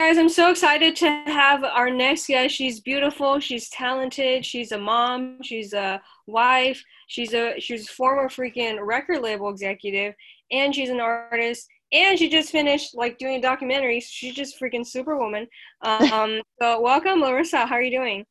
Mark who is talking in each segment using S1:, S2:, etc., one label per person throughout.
S1: Guys, I'm so excited to have our next guest. She's beautiful. She's talented. She's a mom. She's a wife. She's a she's a former freaking record label executive, and she's an artist. And she just finished like doing a documentary. She's just freaking superwoman. Um, so welcome, Larissa. How are you doing?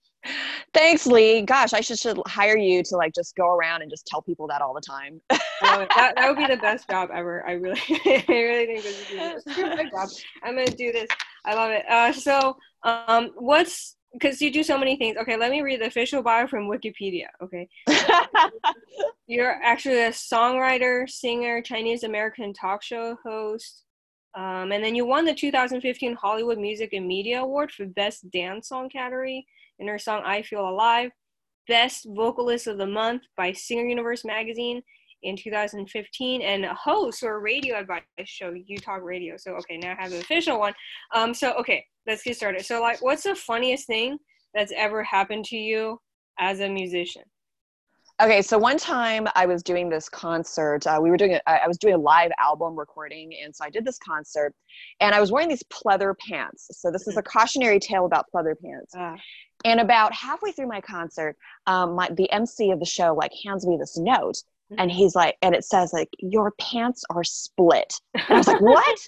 S2: Thanks, Lee. Gosh, I should, should hire you to like just go around and just tell people that all the time.
S1: oh, that, that would be the best job ever. I really, I really think this is a good job. I'm gonna do this. I love it. Uh, so, um, what's because you do so many things. Okay, let me read the official bio from Wikipedia. Okay, you're actually a songwriter, singer, Chinese American talk show host, um, and then you won the 2015 Hollywood Music and Media Award for Best Dance Song category in her song I Feel Alive, Best Vocalist of the Month by Singer Universe magazine in 2015, and a host or radio advice show, You Talk Radio. So, okay, now I have the official one. Um, so, okay, let's get started. So, like, what's the funniest thing that's ever happened to you as a musician?
S2: Okay, so one time I was doing this concert. Uh, we were doing a, I was doing a live album recording, and so I did this concert, and I was wearing these pleather pants. So this is a cautionary tale about pleather pants. Uh. And about halfway through my concert, um, my, the MC of the show like hands me this note, and he's like, and it says like your pants are split. And I was like, what?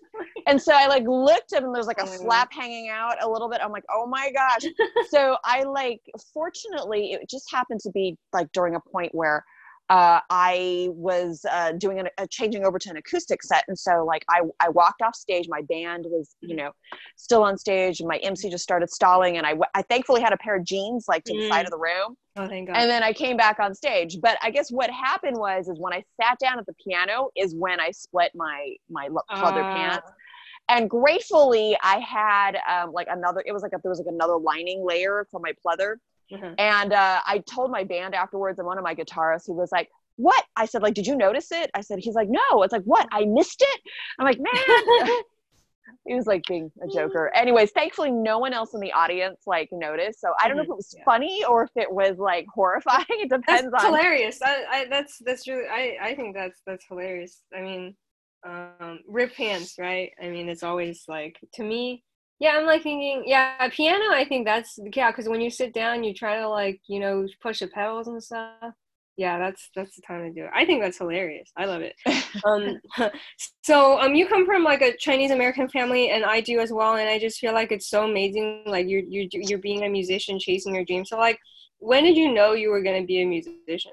S2: and so I like looked at him and there's like a oh flap hanging out a little bit. I'm like, oh my gosh. so I like, fortunately, it just happened to be like during a point where uh, I was uh, doing a, a, changing over to an acoustic set, and so like I I walked off stage. My band was you know still on stage, and my MC just started stalling, and I I thankfully had a pair of jeans like to mm. the side of the room.
S1: Oh, thank God.
S2: And then I came back on stage. But I guess what happened was is when I sat down at the piano is when I split my my leather uh. pants and gratefully i had um, like another it was like a, there was like another lining layer for my pleather Mm-hmm. And uh, I told my band afterwards, and one of my guitarists, he was like, "What?" I said, "Like, did you notice it?" I said, "He's like, no." It's like, "What? I missed it." I'm like, "Man." he was like being a joker. Anyways, thankfully, no one else in the audience like noticed. So I don't know if it was yeah. funny or if it was like horrifying. It depends
S1: that's
S2: on.
S1: Hilarious. I, I, that's that's really. I I think that's that's hilarious. I mean, um, rip pants, right? I mean, it's always like to me yeah, I'm like thinking, yeah, piano. I think that's yeah, because when you sit down, you try to like you know push the pedals and stuff. Yeah, that's that's the time to do it. I think that's hilarious. I love it. um, so um, you come from like a Chinese American family, and I do as well. And I just feel like it's so amazing. Like you're you're you're being a musician, chasing your dreams. So like, when did you know you were gonna be a musician?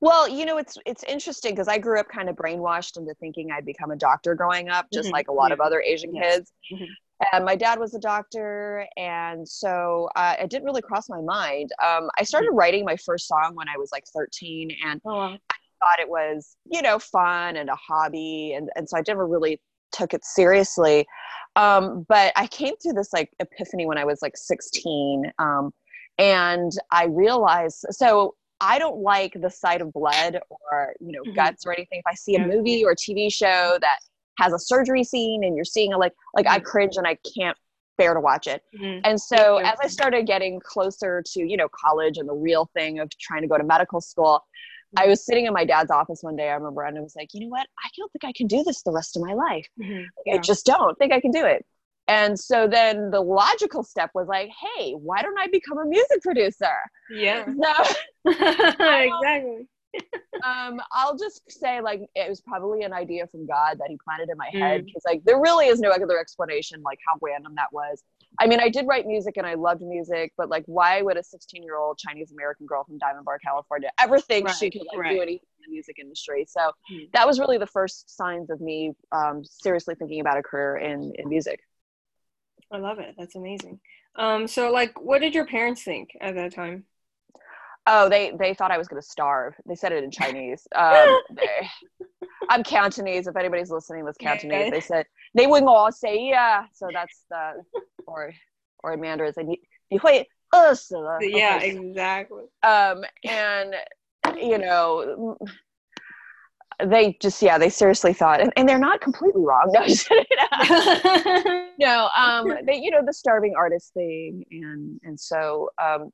S2: Well, you know, it's it's interesting because I grew up kind of brainwashed into thinking I'd become a doctor growing up, just mm-hmm. like a lot yeah. of other Asian yes. kids. Mm-hmm and my dad was a doctor and so uh, it didn't really cross my mind. Um, i started writing my first song when i was like 13 and oh, i thought it was you know fun and a hobby and, and so i never really took it seriously. Um, but i came through this like epiphany when i was like 16 um, and i realized so i don't like the sight of blood or you know mm-hmm. guts or anything. If i see a movie or a tv show that has a surgery scene and you're seeing a like like I mm-hmm. cringe and I can't bear to watch it. Mm-hmm. And so as I started getting closer to, you know, college and the real thing of trying to go to medical school, I mm-hmm. was sitting in my dad's office one day, I remember, and I was like, you know what? I don't think I can do this the rest of my life. Mm-hmm. Yeah. I just don't think I can do it. And so then the logical step was like, hey, why don't I become a music producer?
S1: Yeah. So, exactly
S2: um, I'll just say like it was probably an idea from God that He planted in my head because mm. like there really is no other explanation like how random that was. I mean, I did write music and I loved music, but like, why would a 16 year old Chinese American girl from Diamond Bar, California, ever think right, she could like right. do anything in the music industry? So mm. that was really the first signs of me um, seriously thinking about a career in in music.
S1: I love it. That's amazing. Um, so like, what did your parents think at that time?
S2: Oh, they they thought I was going to starve. They said it in Chinese. Um, they, I'm Cantonese. If anybody's listening that's Cantonese, they said they wouldn't all say yeah. So that's the or or in Mandarin, say 你你会饿死了.
S1: Yeah, exactly.
S2: Um, and you know, they just yeah, they seriously thought, and, and they're not completely wrong. No, no, um, they you know the starving artist thing, and and so um,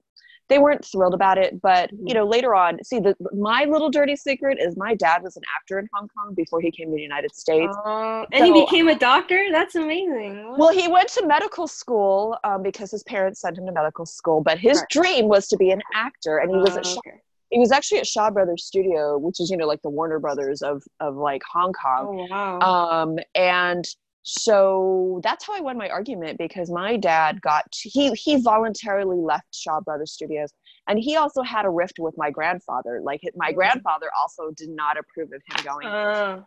S2: they weren't thrilled about it but
S1: Mm-hmm.
S2: you know later on see the my little dirty secret is my dad was an actor in hong kong before he came to the united states
S1: Oh, and he became a doctor. That's amazing. What?
S2: well he went to medical school um, because his parents sent him to medical school but his
S1: Right.
S2: dream was to be an actor and he was at
S1: Oh,
S2: Shaw,
S1: okay.
S2: he was actually at shaw brothers studio which is you know like the warner brothers of of like hong kong
S1: Oh wow.
S2: um and so that's how i won my argument because my dad got to, he he voluntarily left shaw brothers studios and he also had a rift with my grandfather like my
S1: Mhm.
S2: grandfather also did not approve of him going
S1: Uh,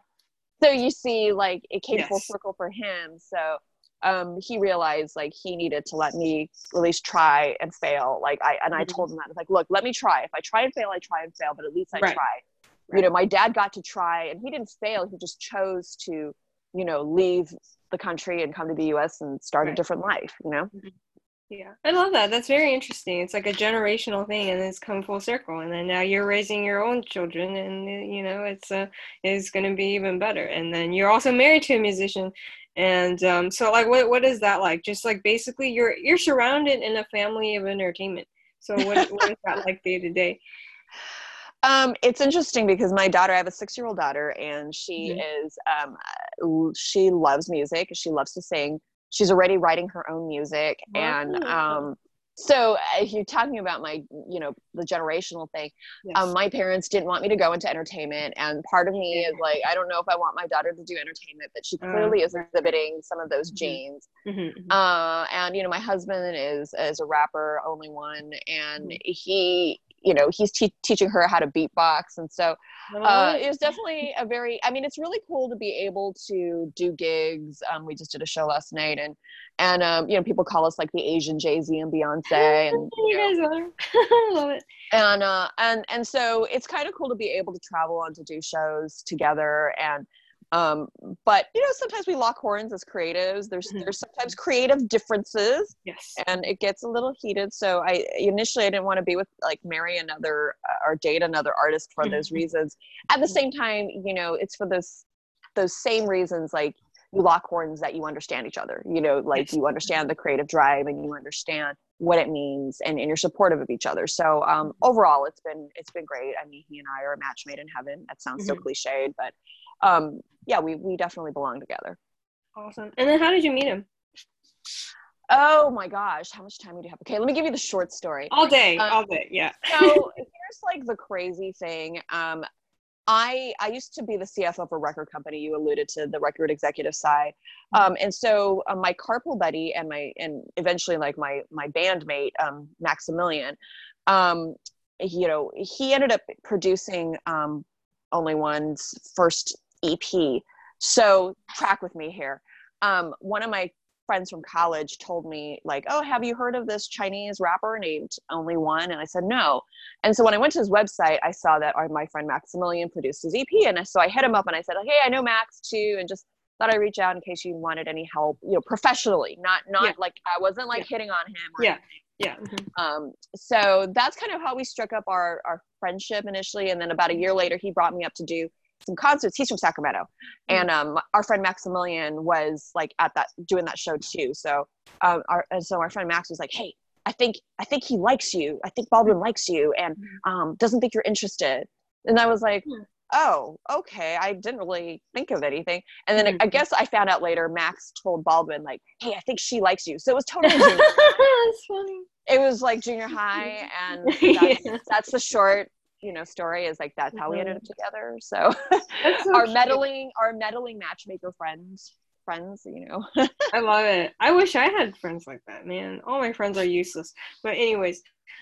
S2: so you see like it came full circle for him so um he realized like he needed to let me at least try and fail like i and i
S1: Mhm.
S2: told him that I was like look let me try if i try and fail i try and fail but at least i
S1: Right.
S2: try
S1: Right.
S2: you know my dad got to try and he didn't fail he just chose to you know leave the country and come to the us and start a different life you know
S1: yeah, I love that. That's very interesting. It's like a generational thing, and it's come full circle. And then now you're raising your own children, and uh, you know it's uh, it's going to be even better. And then you're also married to a musician, and um, so like, what what is that like? Just like basically, you're you're surrounded in a family of entertainment. So what what is that like day to day?
S2: Um it's interesting because my daughter i have a six year old daughter and she
S1: Mhm.
S2: is um she loves music she loves to sing she's already writing her own music and um so uh, if you're talking about my you know the generational thing
S1: Yes.
S2: um, my parents didn't want me to go into entertainment and part of me is like i don't know if i want my daughter to do entertainment but she
S1: Uh,
S2: clearly is exhibiting some of those
S1: Mhm.
S2: genes
S1: Mhm, mhm.
S2: uh, and you know my husband is is a rapper Only Won and
S1: Mhm.
S2: he you know he's te- teaching her how to beatbox and so uh, it was definitely a very i mean it's really cool to be able to do gigs um, we just did a show last night and and um, you know people call us like the asian jay-z and beyonce and
S1: you
S2: you know,
S1: guys are. Love it.
S2: and uh and and so it's kind of cool to be able to travel and to do shows together and um but you know sometimes we lock horns as creatives there's
S1: Mhm.
S2: there's sometimes creative differences
S1: Yes.
S2: and it gets a little heated so i initially i didn't want to be with like marry another uh, or date another artist for those
S1: Mhm.
S2: reasons at the
S1: Mhm.
S2: same time you know it's for those those same reasons like you lock horns that you understand each other you know like
S1: Yes.
S2: you understand the creative drive and you understand what it means and, and you're supportive of each other so um
S1: Mm-hmm.
S2: overall it's been it's been great i mean he and i are a match made in heaven that sounds so
S1: Mhm.
S2: cliched but um yeah we we definitely belong together
S1: Awesome. And then how did you meet him?
S2: oh my gosh how much time do you have okay let me give you the short story
S1: All day.
S2: Uh,
S1: all day. Yeah.
S2: so here's like the crazy thing. Um, I I used to be the CFO of a record company. You alluded to the record executive side, um, and so um, my carpool buddy and my and eventually like my my bandmate um, Maximilian, um, you know, he ended up producing um, Only Won's first EP. So track with me here. Um, one of my friends from college told me like, "Oh, have you heard of this Chinese rapper named Only Won?" And I said, "No." And so when I went to his website, I saw that uh, my friend Maximilian produced his EP, and so I hit him up and I said, "Hey, I know Max too," and just thought I'd reach out in case you wanted any help, you know, professionally, not not
S1: Yeah.
S2: like I wasn't like hitting on him.
S1: Yeah. Yeah. mhm.
S2: um, so that's kind of how we struck up our, our friendship initially. And then about a year later, he brought me up to do some concerts. He's from Sacramento. And um, our friend Maximilian was like at that, doing that show too. So, um, our, and so our friend Max was like, Hey, I think, I think he likes you. I think Baldwin likes you and um, doesn't think you're interested. And I was like,
S1: Hmm.
S2: oh, okay. I didn't really think of anything. And then
S1: Mhm.
S2: I guess I found out later, Max told Baldwin like, Hey, I think she likes you. So it was totally
S1: That's funny.
S2: it was like junior high and that's,
S1: Yeah.
S2: that's the short you know story is like that's how we ended up together so
S1: so
S2: our
S1: cute.
S2: meddling our meddling matchmaker friends friends you know
S1: I love it. I wish I had friends like that, man. All my friends are useless. But anyways,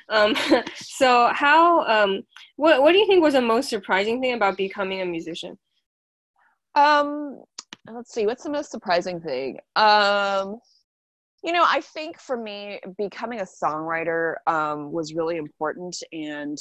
S1: um, so how um, what what do you think was the most surprising thing about becoming a musician?
S2: um let's see what's the most surprising thing um you know i think for me becoming a songwriter um, was really important and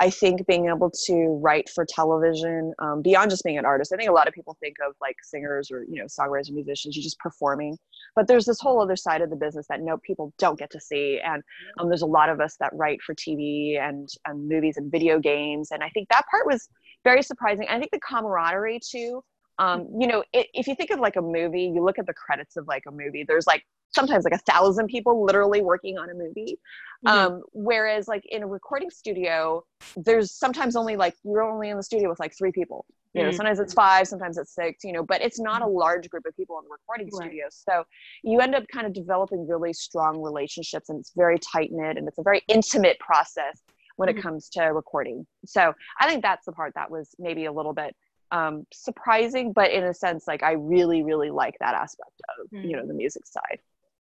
S2: i think being able to write for television um, beyond just being an artist i think a lot of people think of like singers or you know songwriters or musicians you're just performing. But there's this whole other side of the business that no people don't get to see. And um, there's a lot of us that write for tv and, and movies and video games. And i think that part was very surprising. I think the camaraderie too um, you know, it, if you think of like a movie, you look at the credits of like a movie, there's like sometimes like a thousand people literally working on a movie. Mm-hmm. Um, whereas like in a recording studio, there's sometimes only like you're only in the studio with like three people. You know, mm-hmm. sometimes it's five, sometimes it's six, you know, but it's not a large group of people in the recording right. studios. So you end up kind of developing really strong relationships and it's very tight knit and it's a very intimate process when mm-hmm. it comes to recording. So I think that's the part that was maybe a little bit um, surprising, but in a sense, like I really, really like that aspect of mm-hmm. you know the music side.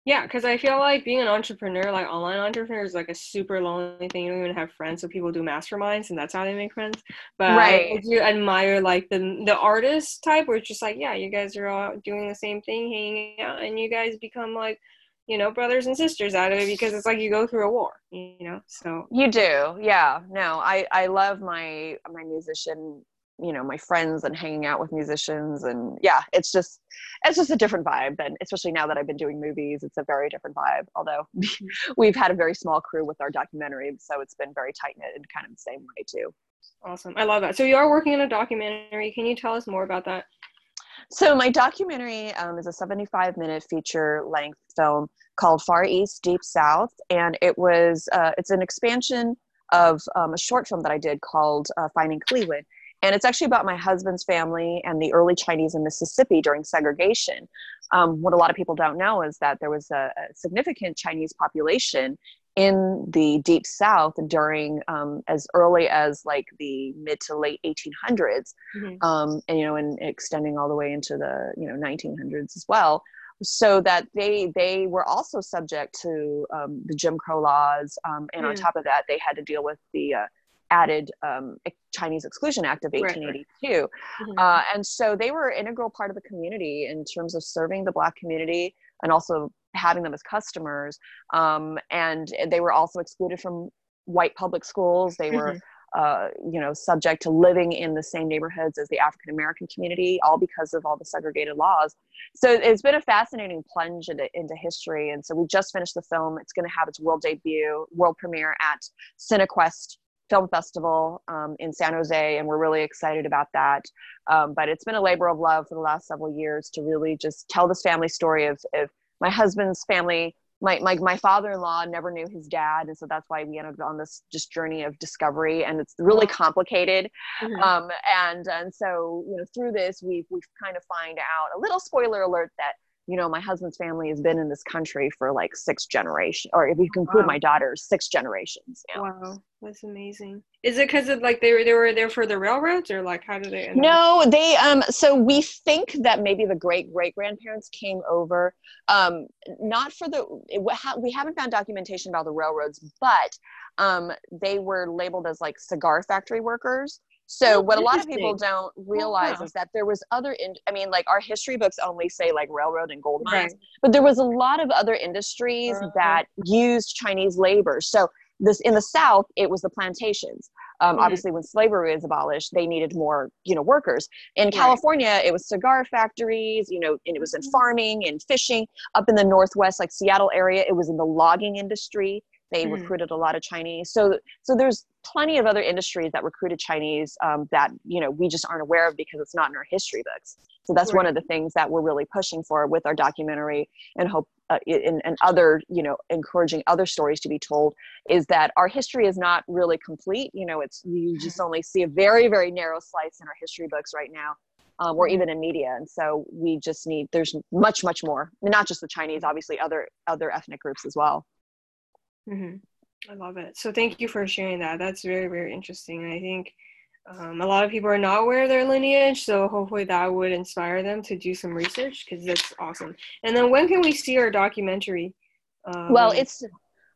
S1: Yeah, because I feel like being an entrepreneur, like online entrepreneur, is like a super lonely thing. You don't even have friends, so people do masterminds, and that's how they make friends. But right. I do admire like the the artist type, where it's just like, yeah, you guys are all doing the same thing, hanging out, and you guys become like, you know, brothers and sisters out of it because it's like you go through a war, you know. So
S2: you do, yeah. No, I I love my my musician you know my friends and hanging out with musicians and yeah it's just it's just a different vibe and especially now that i've been doing movies it's a very different vibe although we've had a very small crew with our documentary so it's been very tight knit and kind of the same way too.
S1: Awesome. I love that. So you are working on a documentary. Can you tell us more about that?
S2: So my documentary um, is a 75 minute feature length film called far east deep south and it was uh, it's an expansion of um, a short film that i did called uh, finding cleveland and it's actually about my husband's family and the early Chinese in Mississippi during segregation. Um, what a lot of people don't know is that there was a, a significant Chinese population in the deep south during um, as early as like the mid to late 1800s mm-hmm. um, and you know and extending all the way into the you know 1900s as well so that they they were also subject to um, the jim crow laws um, and mm. on top of that they had to deal with the uh, added um, Chinese Exclusion Act of 1882. Right, right. Mm-hmm. Uh, and so they were an integral part of the community in terms of serving the Black community and also having them as customers. Um, and they were also excluded from white public schools. They were, mm-hmm. uh, you know, subject to living in the same neighborhoods as the African American community, all because of all the segregated laws. So it's been a fascinating plunge into, into history. And so we just finished the film. It's going to have its world debut, world premiere at CineQuest film festival um, in San Jose, and we're really excited about that. Um, but it's been a labor of love for the last several years to really just tell this family story of, of my husband's family. My, my, my father-in-law never knew his dad and so that's why we ended up on this just journey of discovery and it's really complicated mm-hmm. um, and and so you know through this we've we've kind of find out a little spoiler alert that you know, my husband's family has been in this country for like six generations, or if you include wow. my daughter's, six generations.
S1: Wow, that's amazing. Is it because of like they were they were there for the railroads, or like how did they?
S2: no, up? they um. So we think that maybe the great great grandparents came over, um, not for the. It, we haven't found documentation about the railroads, but um, they were labeled as like cigar factory workers. So oh, what a lot of people don't oh, realize wow. is that there was other in I mean like our history books only say like railroad and gold mines, right. but there was a lot of other industries uh-huh. that used Chinese labor. So this in the South, it was the plantations. Um, mm-hmm. Obviously, when slavery was abolished, they needed more, you know, workers. In right. California, it was cigar factories, you know, and it was in mm-hmm. farming and fishing. Up in the Northwest, like Seattle area, it was in the logging industry. They mm. recruited a lot of Chinese. So so there's plenty of other industries that recruited Chinese um, that you know we just aren't aware of because it's not in our history books. So that's right. one of the things that we're really pushing for with our documentary and hope uh, and, and other you know encouraging other stories to be told is that our history is not really complete. You know, it's you just mm-hmm. only see a very very narrow slice in our history books right now. Um, or mm-hmm. even in media and so we just need there's much much more not just the chinese obviously other other ethnic groups as well
S1: Mm-hmm. I love it. So thank you for sharing that. That's very, very interesting. I think um, a lot of people are not aware of their lineage, so hopefully that would inspire them to do some research because that's awesome. And then when can we see our documentary?
S2: Um, well, it's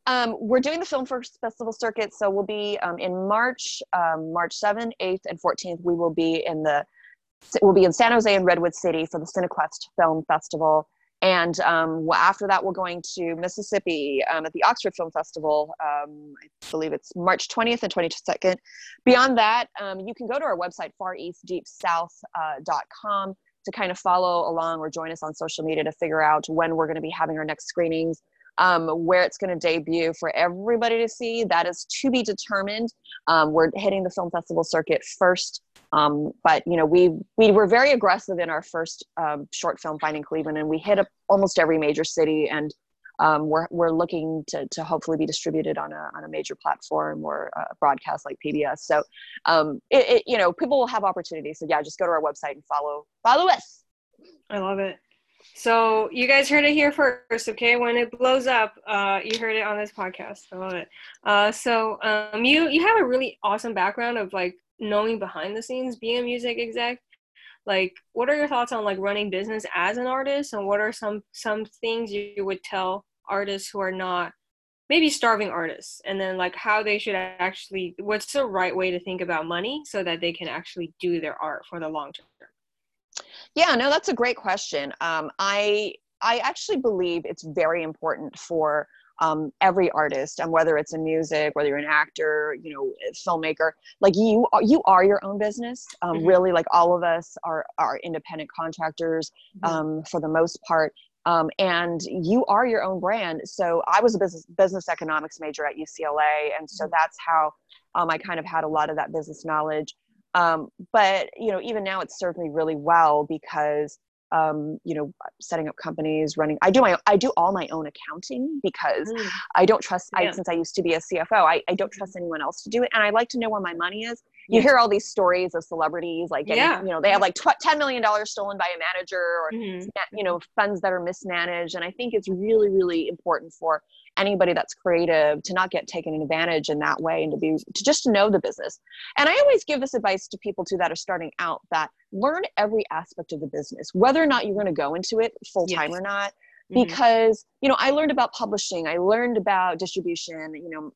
S2: um, we're doing the film first festival circuit, so we'll be um, in March, um, March 7th, 8th, and 14th. We will be in the we'll be in San Jose and Redwood City for the CineQuest Film Festival. And um, after that, we're going to Mississippi um, at the Oxford Film Festival. Um, I believe it's March 20th and 22nd. Beyond that, um, you can go to our website, fareastdeepsouth.com, uh, to kind of follow along or join us on social media to figure out when we're going to be having our next screenings. Um, where it's going to debut for everybody to see, that is to be determined. Um, we're hitting the film festival circuit first. Um, but you know, we we were very aggressive in our first um, short film, Finding Cleveland, and we hit up almost every major city. And um, we're we're looking to to hopefully be distributed on a on a major platform or a broadcast like PBS. So, um, it, it, you know, people will have opportunities. So yeah, just go to our website and follow follow us.
S1: I love it. So you guys heard it here first, okay? When it blows up, uh, you heard it on this podcast. I love it. Uh, so um, you you have a really awesome background of like knowing behind the scenes, being a music exec. Like, what are your thoughts on like running business as an artist, and what are some some things you would tell artists who are not maybe starving artists, and then like how they should actually what's the right way to think about money so that they can actually do their art for the long term.
S2: Yeah, no, that's a great question. Um, I I actually believe it's very important for um, every artist, and whether it's in music, whether you're an actor, you know, filmmaker, like you are, you are your own business. Um, mm-hmm. Really, like all of us are are independent contractors mm-hmm. um, for the most part. Um, and you are your own brand. So I was a business business economics major at UCLA, and so mm-hmm. that's how um, I kind of had a lot of that business knowledge. Um, but you know, even now, it's served me really well because um, you know, setting up companies, running. I do my I do all my own accounting because mm. I don't trust. Yeah. I, since I used to be a CFO, I, I don't trust anyone else to do it, and I like to know where my money is. You hear all these stories of celebrities like getting, yeah. you know, they have like tw- ten million dollars stolen by a manager, or mm-hmm. you know, funds that are mismanaged, and I think it's really really important for anybody that's creative to not get taken advantage in that way and to be to just know the business and i always give this advice to people too that are starting out that learn every aspect of the business whether or not you're going to go into it full time yes. or not mm-hmm. because mm-hmm. you know i learned about publishing i learned about distribution you know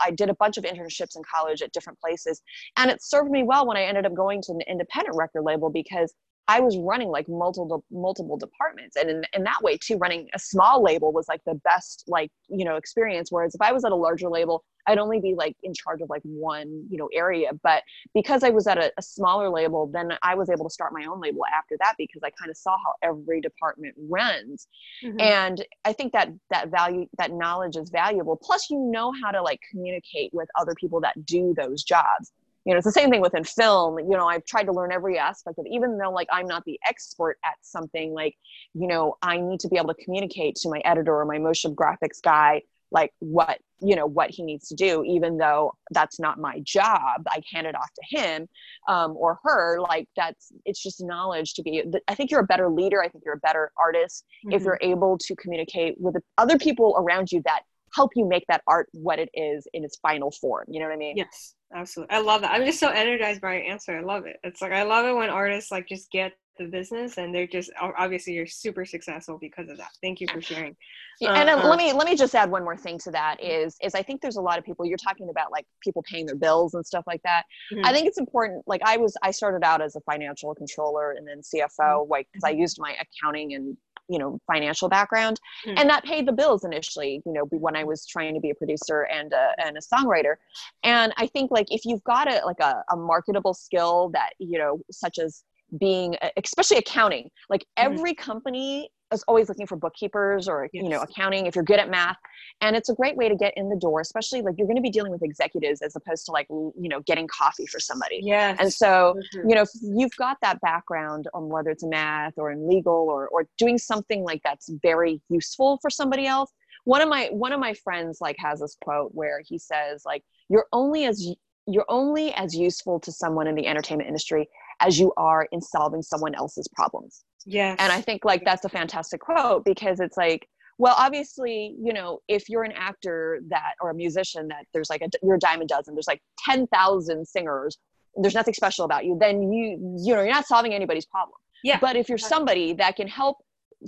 S2: i did a bunch of internships in college at different places and it served me well when i ended up going to an independent record label because I was running like multiple multiple departments, and in, in that way too, running a small label was like the best like you know experience. Whereas if I was at a larger label, I'd only be like in charge of like one you know area. But because I was at a, a smaller label, then I was able to start my own label after that because I kind of saw how every department runs, mm-hmm. and I think that that value that knowledge is valuable. Plus, you know how to like communicate with other people that do those jobs you know it's the same thing within film you know i've tried to learn every aspect of it, even though like i'm not the expert at something like you know i need to be able to communicate to my editor or my motion graphics guy like what you know what he needs to do even though that's not my job i hand it off to him um, or her like that's it's just knowledge to be i think you're a better leader i think you're a better artist mm-hmm. if you're able to communicate with other people around you that help you make that art what it is in its final form you know what i mean
S1: yes absolutely. I love that. I'm just so energized by your answer. I love it. It's like I love it when artists like just get the business and they're just obviously you're super successful because of that. Thank you for sharing.
S2: Yeah, and uh, let me let me just add one more thing to that is is I think there's a lot of people you're talking about like people paying their bills and stuff like that. Mm-hmm. I think it's important. Like I was I started out as a financial controller and then CFO mm-hmm. like because I used my accounting and you know financial background mm-hmm. and that paid the bills initially you know when i was trying to be a producer and a, and a songwriter and i think like if you've got a like a, a marketable skill that you know such as being especially accounting like mm-hmm. every company is always looking for bookkeepers or yes. you know accounting if you're good at math and it's a great way to get in the door especially like you're going to be dealing with executives as opposed to like you know getting coffee for somebody
S1: yeah
S2: and so mm-hmm. you know if you've got that background on whether it's math or in legal or or doing something like that's very useful for somebody else one of my one of my friends like has this quote where he says like you're only as you're only as useful to someone in the entertainment industry as you are in solving someone else's problems.
S1: Yeah.
S2: And I think like that's a fantastic quote because it's like, well, obviously, you know, if you're an actor that or a musician that there's like a you're a dime a dozen, there's like ten thousand singers, there's nothing special about you, then you you know you're not solving anybody's problem.
S1: Yeah.
S2: But if you're somebody that can help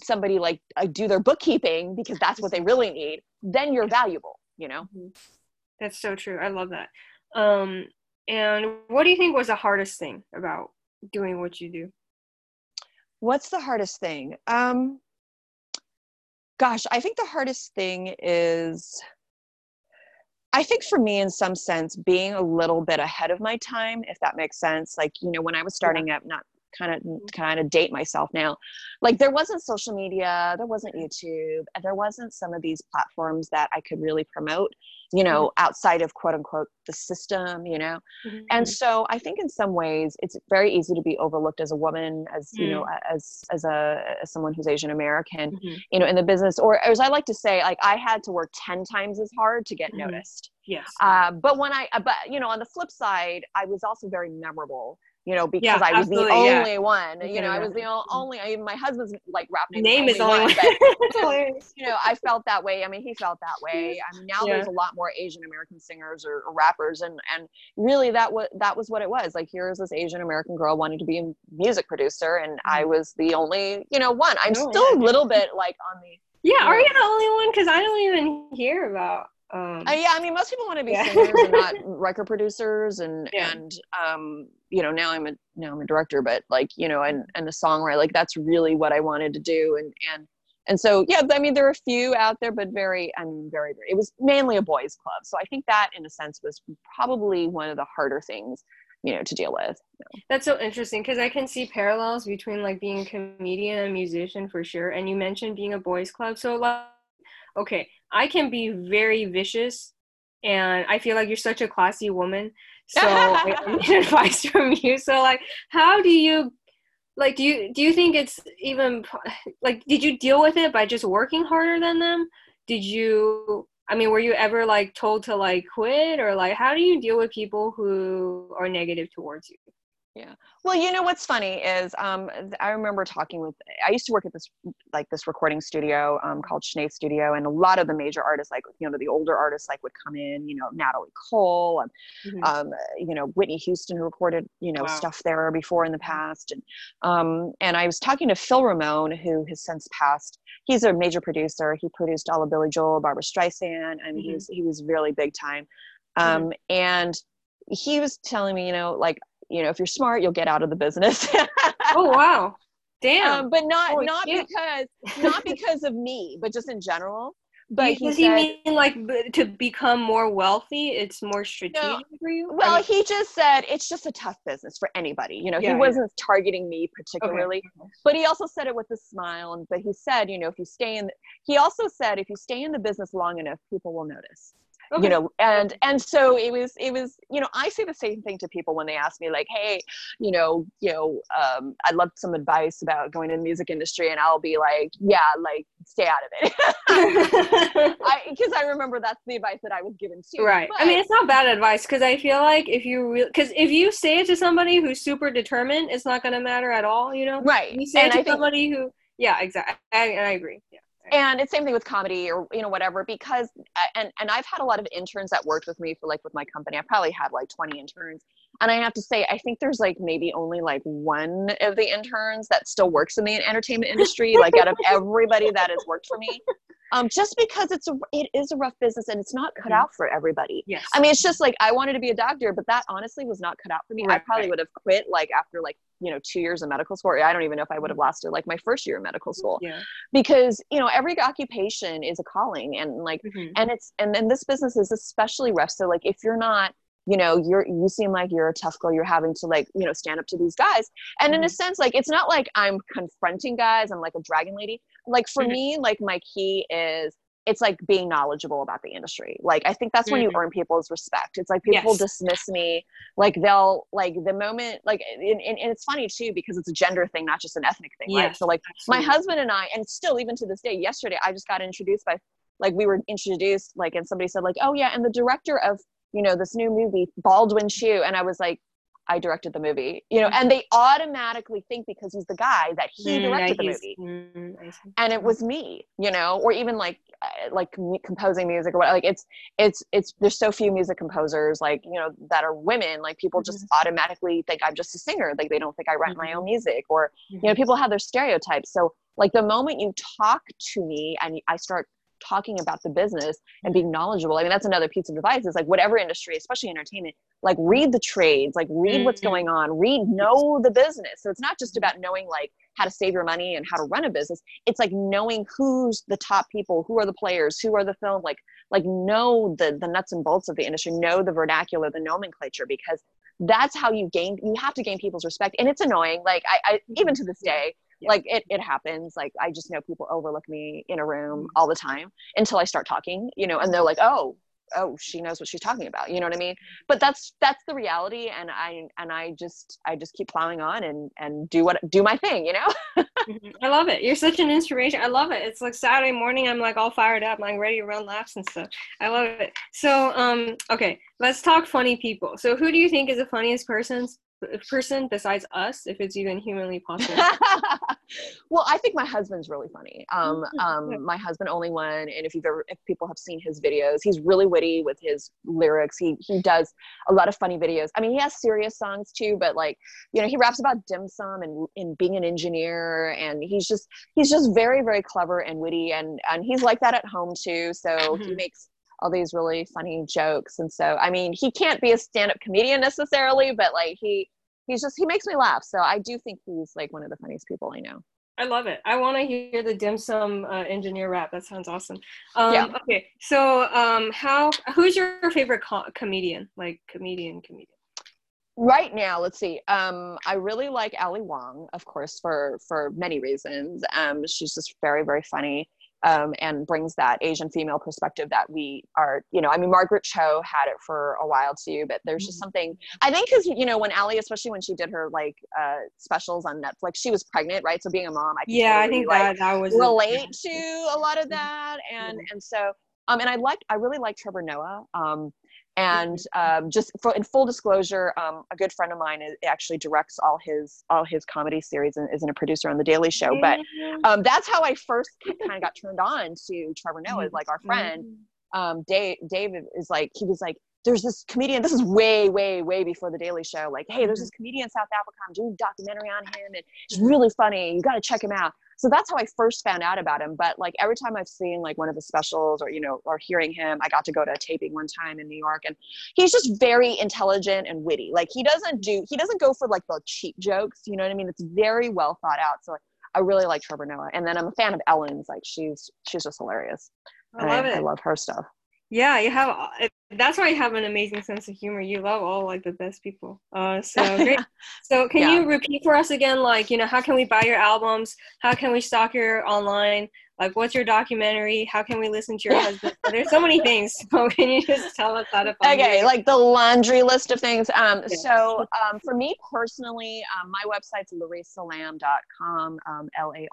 S2: somebody like uh, do their bookkeeping because that's what they really need, then you're valuable. You know. Mm-hmm.
S1: That's so true. I love that. Um, and what do you think was the hardest thing about doing what you do?
S2: What's the hardest thing? Um, gosh, I think the hardest thing is, I think for me, in some sense, being a little bit ahead of my time, if that makes sense. Like, you know, when I was starting up, not kind of kind of date myself now like there wasn't social media there wasn't youtube and there wasn't some of these platforms that i could really promote you know mm-hmm. outside of quote unquote the system you know mm-hmm. and so i think in some ways it's very easy to be overlooked as a woman as mm-hmm. you know mm. as as a as someone who's asian american mm-hmm. you know in the business or as i like to say like i had to work 10 times as hard to get mm-hmm. noticed
S1: yes
S2: uh, but when i but you know on the flip side i was also very memorable you know, because yeah, I was the only yeah. one. You know, I was the only. I mean, my husband's like rap name,
S1: name is Only Won.
S2: But, you know, I felt that way. I mean, he felt that way. I mean, now yeah. there's a lot more Asian American singers or, or, rappers, and and really that was that was what it was. Like, here's this Asian American girl wanting to be a music producer, and I mm-hmm. was the only, you know, one. I'm still a little bit like on the.
S1: Yeah, are you the only one? Because I don't even hear about
S2: um, uh, yeah, I mean, most people want to be yeah. singers and not record producers, and yeah. and um, you know, now I'm a now I'm a director, but like you know, and and a songwriter, like that's really what I wanted to do, and and and so yeah, I mean, there are a few out there, but very, I mean, very, very. It was mainly a boys' club, so I think that, in a sense, was probably one of the harder things you know to deal with
S1: that's so interesting because i can see parallels between like being a comedian and musician for sure and you mentioned being a boys club so like okay I can be very vicious, and I feel like you're such a classy woman. So I need advice from you. So like, how do you like do you do you think it's even like did you deal with it by just working harder than them? Did you I mean, were you ever like told to like quit or like how do you deal with people who are negative towards you?
S2: Yeah. Well, you know what's funny is um, I remember talking with I used to work at this like this recording studio um, called Schnee Studio, and a lot of the major artists, like you know the older artists, like would come in. You know Natalie Cole, and mm-hmm. um, you know Whitney Houston who recorded you know wow. stuff there before in the past, and um, and I was talking to Phil Ramone, who has since passed. He's a major producer. He produced all of Billy Joel, Barbra Streisand, and mm-hmm. he was he was really big time. Mm-hmm. Um, and he was telling me, you know, like you know if you're smart you'll get out of the business.
S1: Oh wow. Damn.
S2: Um, but not Holy not shit. because not because of me but just in general.
S1: But does he, said, he mean like to become more wealthy it's more strategic no, for you?
S2: Well I mean, he just said it's just a tough business for anybody you know yeah, he wasn't yeah. targeting me particularly okay. but he also said it with a smile and but he said you know if you stay in the, he also said if you stay in the business long enough people will notice Okay. you know and and so it was it was you know i say the same thing to people when they ask me like hey you know you know um, i'd love some advice about going in the music industry and i'll be like yeah like stay out of it. Because I, I, remember that's the advice that i was given too
S1: right. But, i mean it's not bad advice because i feel like if you really because if you say it to somebody who's super determined it's not going to matter at all you know?
S2: Right.
S1: You say and it to somebody who yeah exactly I, I agree. yeah
S2: and it's same thing with comedy or you know whatever because and and i've had a lot of interns that worked with me for like with my company i probably had like 20 interns and i have to say i think there's like maybe only like one of the interns that still works in the entertainment industry like out of everybody that has worked for me um, just because it's a it is a rough business and it's not cut mm-hmm. out for everybody.
S1: Yes.
S2: I mean, it's just like I wanted to be a doctor, but that honestly was not cut out for me. Right, I probably right. would have quit like after like you know two years of medical school. I don't even know if I would have mm-hmm. lasted like my first year of medical school.
S1: Yeah.
S2: Because you know every occupation is a calling, and like mm-hmm. and it's and then this business is especially rough. So like if you're not you know you're you seem like you're a tough girl you're having to like you know stand up to these guys and in a mm-hmm. sense like it's not like i'm confronting guys i'm like a dragon lady like for mm-hmm. me like my key is it's like being knowledgeable about the industry. Like I think that's when mm-hmm. you earn people's respect. It's like people yes. dismiss me, like they'll like the moment like and, and, and, it's funny too because it's a gender thing, not just an ethnic thing, yes. right? So like Absolutely. my husband and I, and still even to this day, yesterday I just got introduced by like we were introduced like and somebody said like oh yeah and the director of you know this new movie Baldwin Chiu and I was like I directed the movie, you know, and they automatically think because he's the guy that he mm, directed the movie, mm, and it was me, you know, or even like uh, like composing music or what. Like it's it's it's there's so few music composers like you know that are women. Like people mm-hmm. just automatically think I'm just a singer. Like they don't think I write mm-hmm. my own mm-hmm. music, or mm-hmm. you know, mm-hmm. people have their stereotypes. So like the moment you talk to me and I start talking about the business and being knowledgeable. I mean, that's another piece of advice is like whatever industry, especially entertainment, like read the trades, like read what's mm-hmm. going on, read, know the business. So it's not just about knowing like how to save your money and how to run a business. It's like knowing who's the top people, who are the players, who are the film, like, like know the, the nuts and bolts of the industry, know the vernacular, the nomenclature, because that's how you gain you have to gain people's respect and it's annoying like i, I even to this day yeah. like it, it happens like i just know people overlook me in a room mm-hmm. all the time until i start talking you know and they're like oh oh she knows what she's talking about you know what i mean? But that's that's the reality and i and i just i just keep plowing on and and do what do my thing you know?
S1: Mm-hmm. i love it. You're such an inspiration. I love it. It's like saturday morning i'm like all fired up i'm ready to run laps and stuff. I love it. So um okay let's talk funny people. So who do you think is the funniest person person besides us if it's even humanly possible.
S2: Well i think my husband's really funny. Um, mm, um, my husband Only Won and if you've ever if people have seen his videos he's really witty with his lyrics. He he does a lot of funny videos. I mean he has serious songs too but like you know he raps about dim sum and, and being an engineer and he's just he's just very very clever and witty and and he's like that at home too so mm-hmm. he makes all these really funny jokes and so i mean he can't be a stand-up comedian necessarily but like he he's just he makes me laugh so i do think he's like one of the funniest people i know
S1: I love it. I want to hear the dim sum uh, engineer rap. That sounds awesome. Um, yeah. Okay. So, um, how who's your favorite co- comedian? Like comedian, comedian.
S2: Right now, let's see. Um, I really like Ali Wong, of course, for for many reasons. Um, she's just very, very funny um, and brings that Asian female perspective that we are, you know, I mean, Margaret Cho had it for a while too, but there's just mm-hmm. something, I think, because, you know, when Ali, especially when she did her like uh, specials on Netflix, she was pregnant, right? So being a mom, I
S1: yeah, totally, I think like, that, that was
S2: relate to a lot of that. And, and so, um, and I liked, I really like Trevor Noah. Um, and um, just for, in full disclosure um, a good friend of mine is, actually directs all his all his comedy series and isn't a producer on the daily show. But um, that's how i first kind of got turned on to trevor noah like our friend. Um, dave david is like he was like there's this comedian this is way way way before the daily show like hey there's this comedian in south africa i'm doing a documentary on him and it's really funny you got to check him out so that's how i first found out about him but like every time i've seen like one of his specials or you know or hearing him i got to go to a taping one time in new york and he's just very intelligent and witty. Like he doesn't do he doesn't go for like the cheap jokes you know what i mean? It's very well thought out so i really like trevor noah and then i'm a fan of ellen's like she's she's just hilarious.
S1: I love I, it.
S2: i love her stuff
S1: yeah you have that's why you have an amazing sense of humor. You love all like the best people. Uh so great. So can yeah. you repeat for us again like you know how can we buy your albums? How can we stalk your online? Like what's your documentary? How can we listen to your husband? There's so many things. So can you just tell us how to
S2: find okay you? like the laundry list of things. Um yes. so um for me personally um, my website's larissalam.com um l-a-r-i-s-s-a-l-a-m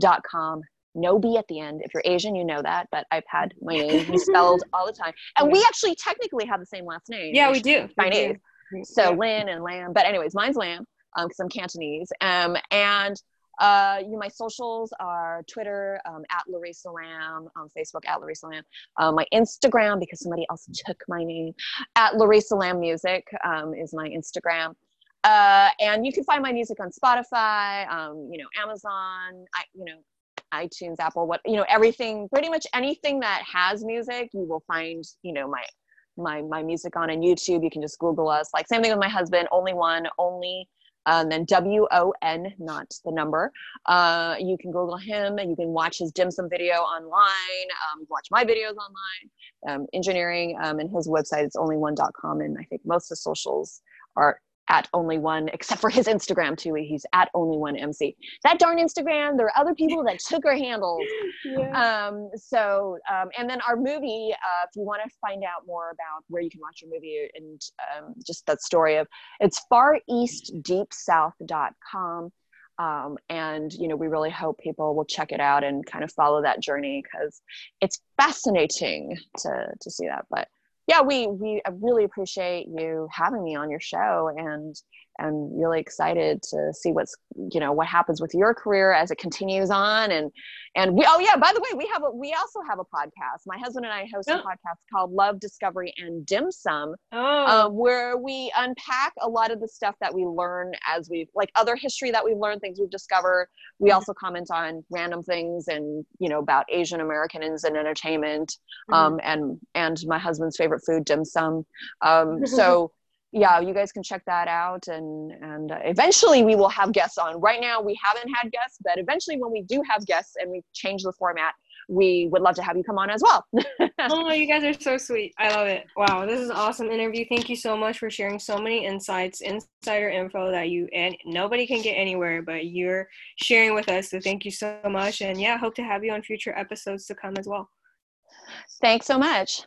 S2: dot com no B at the end. If you're Asian, you know that, but I've had my name spelled all the time. And we actually technically have the same last name.
S1: Yeah, we do.
S2: Chinese. We do. So yeah. Lin and Lam. But anyways, mine's Lam because um, I'm Cantonese. Um, and uh, you know, my socials are Twitter um, at Larissa Lam, on Facebook at Larissa Lam, uh, my Instagram because somebody else took my name at Larissa Lam Music um, is my Instagram. Uh, and you can find my music on Spotify, um, you know, Amazon, I, you know, iTunes, Apple, what you know, everything, pretty much anything that has music, you will find, you know, my my my music on and YouTube. You can just Google us. Like same thing with my husband, Only Won, only and then W O N, not the number. Uh, you can Google him and you can watch his dim sum video online, um, watch my videos online, um, engineering, um, and his website is onlywon.com. And I think most of the socials are at Only Won, except for his Instagram too. He's at Only Won MC. That darn Instagram. There are other people that took our handles. Yeah. Um, so, um, and then our movie. Uh, if you want to find out more about where you can watch your movie and um, just that story of, it's fareastdeepsouth.com. Um, and you know we really hope people will check it out and kind of follow that journey because it's fascinating to to see that but yeah, we we really appreciate you having me on your show, and and really excited to see what's you know what happens with your career as it continues on and and we oh yeah by the way we have a we also have a podcast my husband and i host oh. a podcast called love discovery and dim sum oh. um, where we unpack a lot of the stuff that we learn as we like other history that we've learned things we've discovered we mm-hmm. also comment on random things and you know about asian americans and entertainment mm-hmm. um, and and my husband's favorite food dim sum um, so yeah, you guys can check that out. And, and uh, eventually we will have guests on. Right now we haven't had guests, but eventually when we do have guests and we change the format, we would love to have you come on as well.
S1: oh, you guys are so sweet. I love it. Wow, this is an awesome interview. Thank you so much for sharing so many insights, insider info that you and nobody can get anywhere, but you're sharing with us. So thank you so much. And yeah, hope to have you on future episodes to come as well.
S2: Thanks so much.